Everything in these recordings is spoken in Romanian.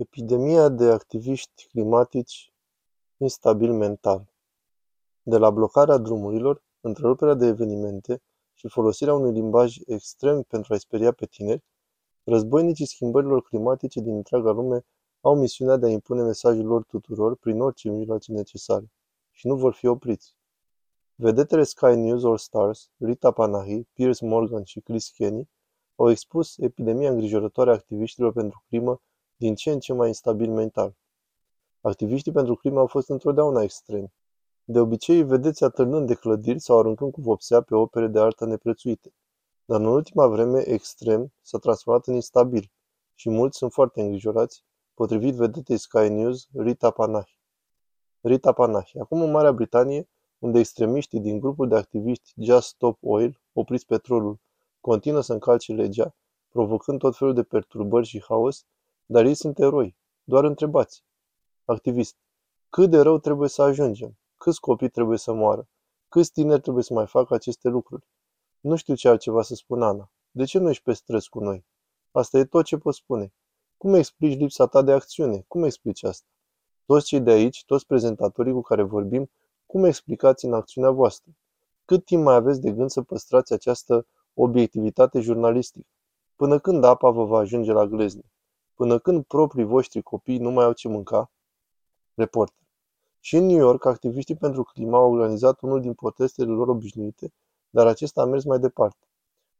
Epidemia de activiști climatici instabili mental. De la blocarea drumurilor, întreruperea de evenimente și folosirea unui limbaj extrem pentru a-i speria pe tineri, războinicii schimbărilor climatice din întreaga lume au misiunea de a impune mesajul lor tuturor prin orice mijloace necesare și nu vor fi opriți. Vedetele Sky News All Stars, Rita Panahi, Piers Morgan și Chris Kenny au expus epidemia îngrijorătoare a activiștilor pentru climă din ce în ce mai instabil mental. Activiștii pentru climă au fost întotdeauna extremi. De obicei vedeți atârnând de clădiri sau aruncând cu vopsea pe opere de artă neprețuite. Dar în ultima vreme, extrem s-a transformat în instabil și mulți sunt foarte îngrijorați, potrivit vedetei Sky News, Rita Panahi. Rita Panahi. Acum în Marea Britanie, unde extremiștii din grupul de activiști Just Stop Oil, opriți petrolul, continuă să încalce legea, provocând tot felul de perturbări și haos, dar ei sunt eroi. Doar întrebați. Activist. Cât de rău trebuie să ajungem? Câți copii trebuie să moară? Câți tineri trebuie să mai facă aceste lucruri? Nu știu ce altceva să spun, Ana. De ce nu ești pe străzi cu noi? Asta e tot ce pot spune. Cum explici lipsa ta de acțiune? Cum explici asta? Toți cei de aici, toți prezentatorii cu care vorbim, cum explicați în acțiunea voastră? Cât timp mai aveți de gând să păstrați această obiectivitate jurnalistică? Până când apa vă va ajunge la glezne? Până când proprii voștri copii nu mai au ce mânca? Reporter. Și în New York, activiștii pentru clima au organizat unul din protestele lor obișnuite, dar acesta a mers mai departe.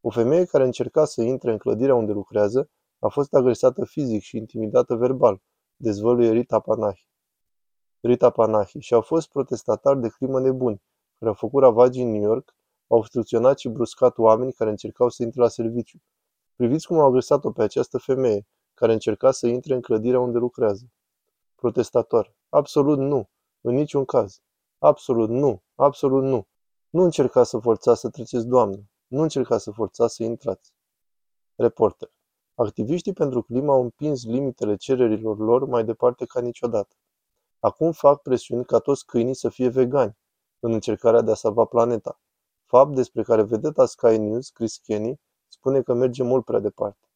O femeie care încerca să intre în clădirea unde lucrează a fost agresată fizic și intimidată verbal, dezvăluie Rita Panahi. Rita Panahi și au fost protestatari de climă nebuni, care au făcut ravagii în New York, au obstrucționat și bruscat oameni care încercau să intre la serviciu. Priviți cum au agresat-o pe această femeie, care încerca să intre în clădirea unde lucrează. Protestator. Absolut nu. În niciun caz. Absolut nu. Absolut nu. Nu încerca să forțați să treceți, doamnă. Nu încerca să forțați să intrați. Reporter. Activiștii pentru climă au împins limitele cererilor lor mai departe ca niciodată. Acum fac presiuni ca toți câinii să fie vegani, în încercarea de a salva planeta. Fapt despre care vedeta Sky News, Chris Kenny, spune că merge mult prea departe.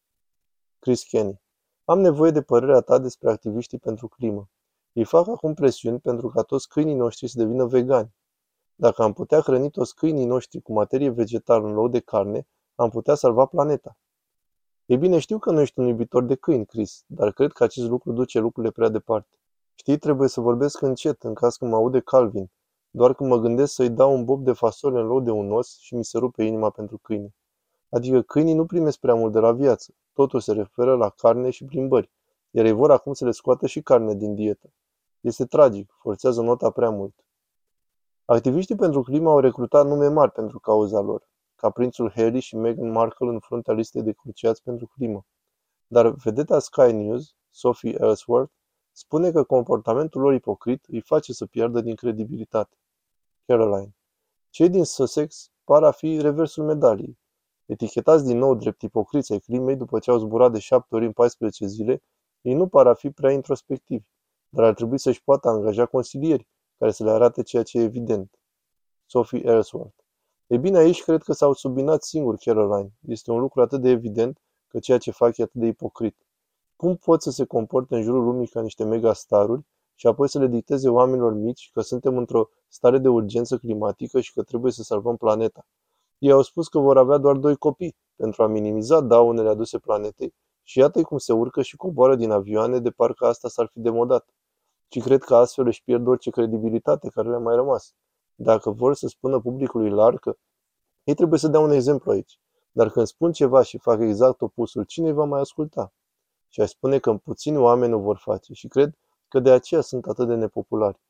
Chris Kenny. Am nevoie de părerea ta despre activiștii pentru climă. Ei fac acum presiuni pentru ca toți câinii noștri să devină vegani. Dacă am putea hrăni toți câinii noștri cu materie vegetală în loc de carne, am putea salva planeta. E bine, știu că nu ești un iubitor de câini, Chris, dar cred că acest lucru duce lucrurile prea departe. Știi, trebuie să vorbesc încet, în caz că mă aude Calvin, doar când mă gândesc să-i dau un bob de fasole în loc de un os și mi se rupe inima pentru câine. Adică câinii nu primesc prea mult de la viață. Totul se referă la carne și plimbări, iar ei vor acum să le scoată și carne din dietă. Este tragic, forțează nota prea mult. Activiștii pentru climă au recrutat nume mari pentru cauza lor, ca prințul Harry și Meghan Markle în fruntea listei de cruciați pentru climă. Dar vedeta Sky News, Sophie Ellsworth, spune că comportamentul lor ipocrit îi face să piardă din credibilitate. Caroline. Cei din Sussex par a fi reversul medaliei. Etichetați din nou drept ipocriți ai climei după ce au zburat de șapte ori în 14 zile, ei nu par a fi prea introspectivi, dar ar trebui să-și poată angaja consilieri care să le arate ceea ce e evident. Sophie Ellsworth. E bine, aici cred că s-au subinat singuri Caroline. Este un lucru atât de evident că ceea ce fac e atât de ipocrit. Cum pot să se comporte în jurul lumii ca niște megastaruri și apoi să le dicteze oamenilor mici că suntem într-o stare de urgență climatică și că trebuie să salvăm planeta? Ei au spus că vor avea doar doi copii, pentru a minimiza daunele aduse planetei, și iată cum se urcă și coboară din avioane de parcă asta s-ar fi demodat. Și cred că astfel își pierd orice credibilitate care le-a mai rămas. Dacă vor să spună publicului larg că ei trebuie să dea un exemplu aici. Dar când spun ceva și fac exact opusul, cine va mai asculta? Și aș spune că puțini oameni o vor face și cred că de aceea sunt atât de nepopulari.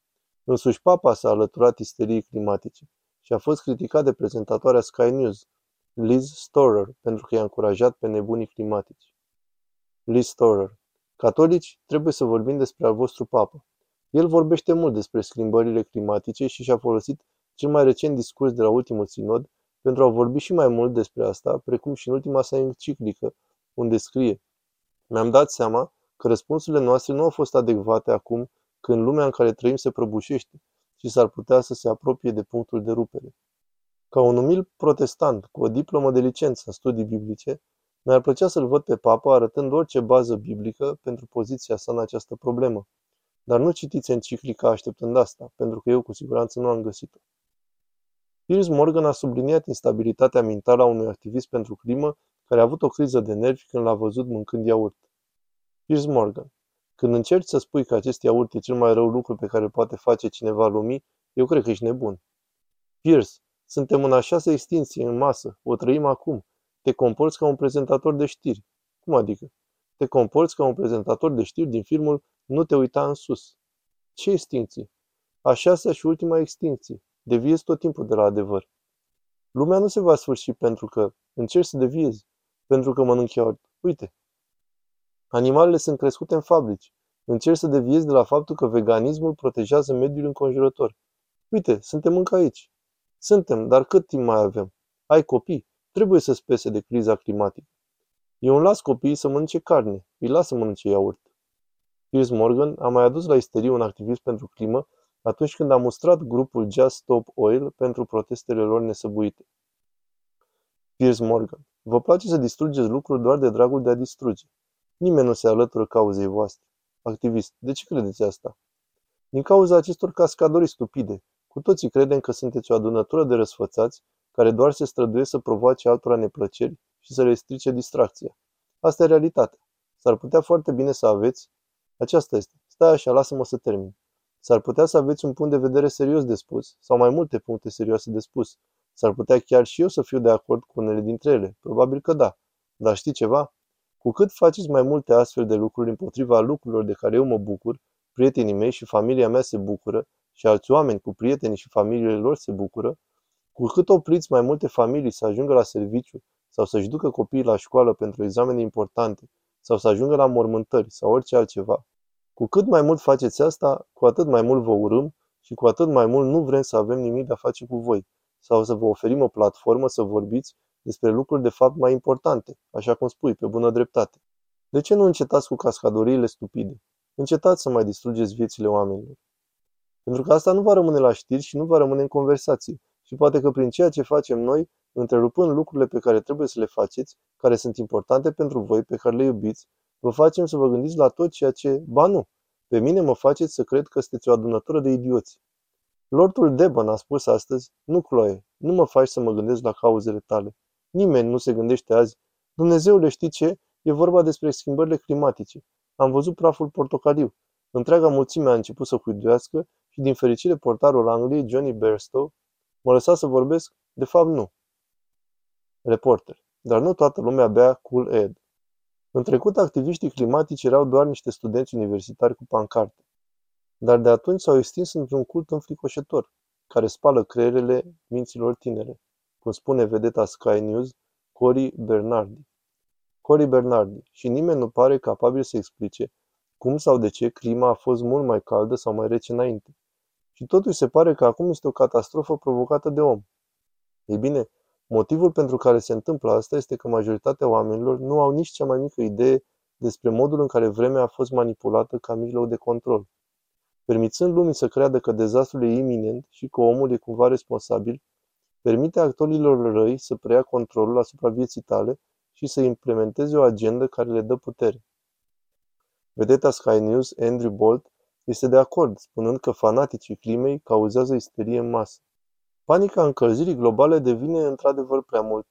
Însuși papa s-a alăturat isteriei climatice și a fost criticat de prezentatoarea Sky News, Liz Storer, pentru că i-a încurajat pe nebunii climatici. Liz Storer. Catolici, trebuie să vorbim despre al vostru papă. El vorbește mult despre schimbările climatice și și-a folosit cel mai recent discurs de la ultimul sinod pentru a vorbi și mai mult despre asta, precum și în ultima sa enciclică, unde scrie Mi-am dat seama că răspunsurile noastre nu au fost adecvate acum când lumea în care trăim se prăbușește și s-ar putea să se apropie de punctul de rupere. Ca un umil protestant cu o diplomă de licență în studii biblice, Mi-ar plăcea să-l văd pe papă arătând orice bază biblică pentru poziția sa în această problemă. Dar nu citiți enciclica așteptând asta, pentru că eu cu siguranță nu am găsit-o. Piers Morgan a subliniat instabilitatea mentală a unui activist pentru climă care a avut o criză de nervi când l-a văzut mâncând iaurt. Piers Morgan. Când încerci să spui că acest iaurt e cel mai rău lucru pe care îl poate face cineva lumii, eu cred că ești nebun. Piers, suntem în a șasea extinție în masă, o trăim acum. Te comporți ca un prezentator de știri. Cum adică? Te comporți ca un prezentator de știri din filmul Nu te uita în sus. Ce extinție? A șasea și ultima extinție. Deviezi tot timpul de la adevăr. Lumea nu se va sfârși pentru că încerci să deviezi, pentru că mănânci iaurt. Uite, animalele sunt crescute în fabrici. Încerci să deviezi de la faptul că veganismul protejează mediul înconjurător. Uite, suntem încă aici. Suntem, dar cât timp mai avem? Ai copii? Trebuie să spese de criza climatică. Eu îmi las copiii să mănânce carne, îi las să mănânce iaurt. Piers Morgan a mai adus la isterie un activist pentru climă atunci când a mustrat grupul Just Stop Oil pentru protestele lor nesăbuite. Piers Morgan. Vă place să distrugeți lucruri doar de dragul de a distruge. Nimeni nu se alătură cauzei voastre. Activist. De ce credeți asta? Din cauza acestor cascadori stupide. Cu toții credem că sunteți o adunătură de răsfățați care doar se străduie să provoace altora neplăceri și să le strice distracția. Asta e realitatea. S-ar putea foarte bine să aveți. Aceasta este. Stai așa, lasă-mă să termin. S-ar putea să aveți un punct de vedere serios de spus, sau mai multe puncte serioase de spus. S-ar putea chiar și eu să fiu de acord cu unele dintre ele. Probabil că da. Dar știi ceva? Cu cât faceți mai multe astfel de lucruri împotriva lucrurilor de care eu mă bucur, prietenii mei și familia mea se bucură și alți oameni cu prietenii și familiile lor se bucură, cu cât opriți mai multe familii să ajungă la serviciu sau să-și ducă copiii la școală pentru examene importante sau să ajungă la mormântări sau orice altceva, cu cât mai mult faceți asta, cu atât mai mult vă urâm și cu atât mai mult nu vrem să avem nimic de a face cu voi sau să vă oferim o platformă să vorbiți despre lucruri de fapt mai importante, așa cum spui, pe bună dreptate. De ce nu încetați cu cascadoriile stupide? Încetați să mai distrugeți viețile oamenilor. Pentru că asta nu va rămâne la știri și nu va rămâne în conversație. Și poate că prin ceea ce facem noi, întrerupând lucrurile pe care trebuie să le faceți, care sunt importante pentru voi, pe care le iubiți, vă facem să vă gândiți la tot ceea ce, ba nu, pe mine mă faceți să cred că sunteți o adunătură de idioți. Lordul Deban a spus astăzi, nu, Chloe, nu mă faci să mă gândesc la cauzele tale. Nimeni nu se gândește azi. Dumnezeule, știi ce? E vorba despre schimbările climatice. Am văzut praful portocaliu. Întreaga mulțime a început să huiduiască și, din fericire, portarul Angliei, Johnny Bairstow, mă lăsa să vorbesc? De fapt, nu. Reporter. Dar nu toată lumea bea Cool Ed. În trecut, activiștii climatici erau doar niște studenți universitari cu pancarte. Dar de atunci s-au extins într-un cult înfricoșător, care spală creierele minților tinere, cum spune vedeta Sky News, Cory Bernardi. Cory Bernardi. Și nimeni nu pare capabil să explice cum sau de ce clima a fost mult mai caldă sau mai rece înainte. Și totuși se pare că acum este o catastrofă provocată de om. Ei bine, Motivul pentru care se întâmplă asta este că majoritatea oamenilor nu au nici cea mai mică idee despre modul în care vremea a fost manipulată ca mijloc de control. Permițând lumii să creadă că dezastrul e iminent și că omul e cumva responsabil, permite actorilor răi să preia controlul asupra vieții tale și să implementeze o agendă care le dă putere. Vedeta Sky News, Andrew Bolt, este de acord, spunând că fanaticii climei cauzează isterie în masă. Panica încălzirii globale devine într-adevăr prea mult.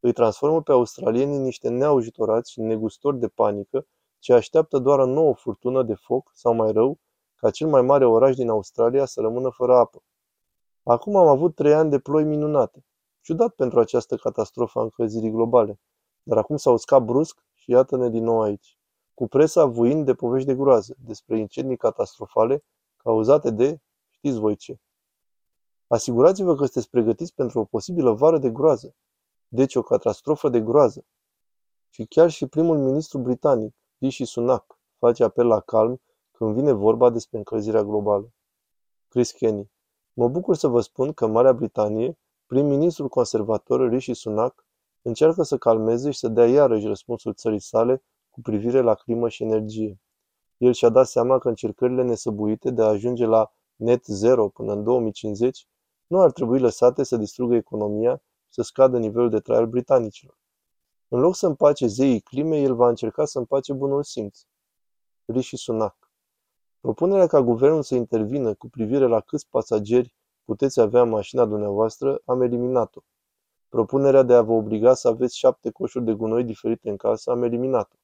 Îi transformă pe australieni în niște neajutorați și negustori de panică ce așteaptă doar o nouă furtună de foc sau mai rău, ca cel mai mare oraș din Australia să rămână fără apă. Acum am avut trei ani de ploi minunate. Ciudat pentru această catastrofă a încălzirii globale. Dar acum s-a uscat brusc și iată-ne din nou aici. Cu presa vuind de povești de groază, despre incendii catastrofale cauzate de, știți voi ce. Asigurați-vă că sunteți pregătiți pentru o posibilă vară de groază, deci o catastrofă de groază. Și chiar și primul ministru britanic, Rishi Sunak, face apel la calm când vine vorba despre încălzirea globală. Chris Kenny. Mă bucur să vă spun că Marea Britanie, prim-ministrul conservator Rishi Sunak, încearcă să calmeze și să dea iarăși răspunsul țării sale cu privire la climă și energie. El și-a dat seama că încercările nesăbuite de a ajunge la net zero până în 2050 nu ar trebui lăsate să distrugă economia și să scadă nivelul de trai al britanicilor. În loc să împace zeii climei, el va încerca să împace bunul simț. Rishi Sunak Propunerea ca guvernul să intervină cu privire la câți pasageri puteți avea în mașina dumneavoastră, am eliminat-o. Propunerea de a vă obliga să aveți șapte coșuri de gunoi diferite în casă, am eliminat-o.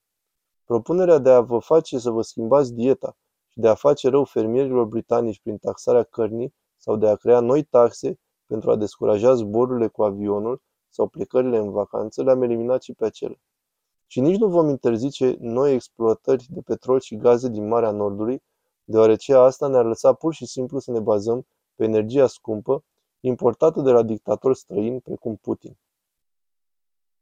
Propunerea de a vă face să vă schimbați dieta și de a face rău fermierilor britanici prin taxarea cărnii sau de a crea noi taxe pentru a descuraja zborurile cu avionul sau plecările în vacanță, le-am eliminat și pe acelea. Și nici nu vom interzice noi exploatări de petrol și gaze din Marea Nordului, deoarece asta ne-ar lăsa pur și simplu să ne bazăm pe energia scumpă, importată de la dictatori străini precum Putin.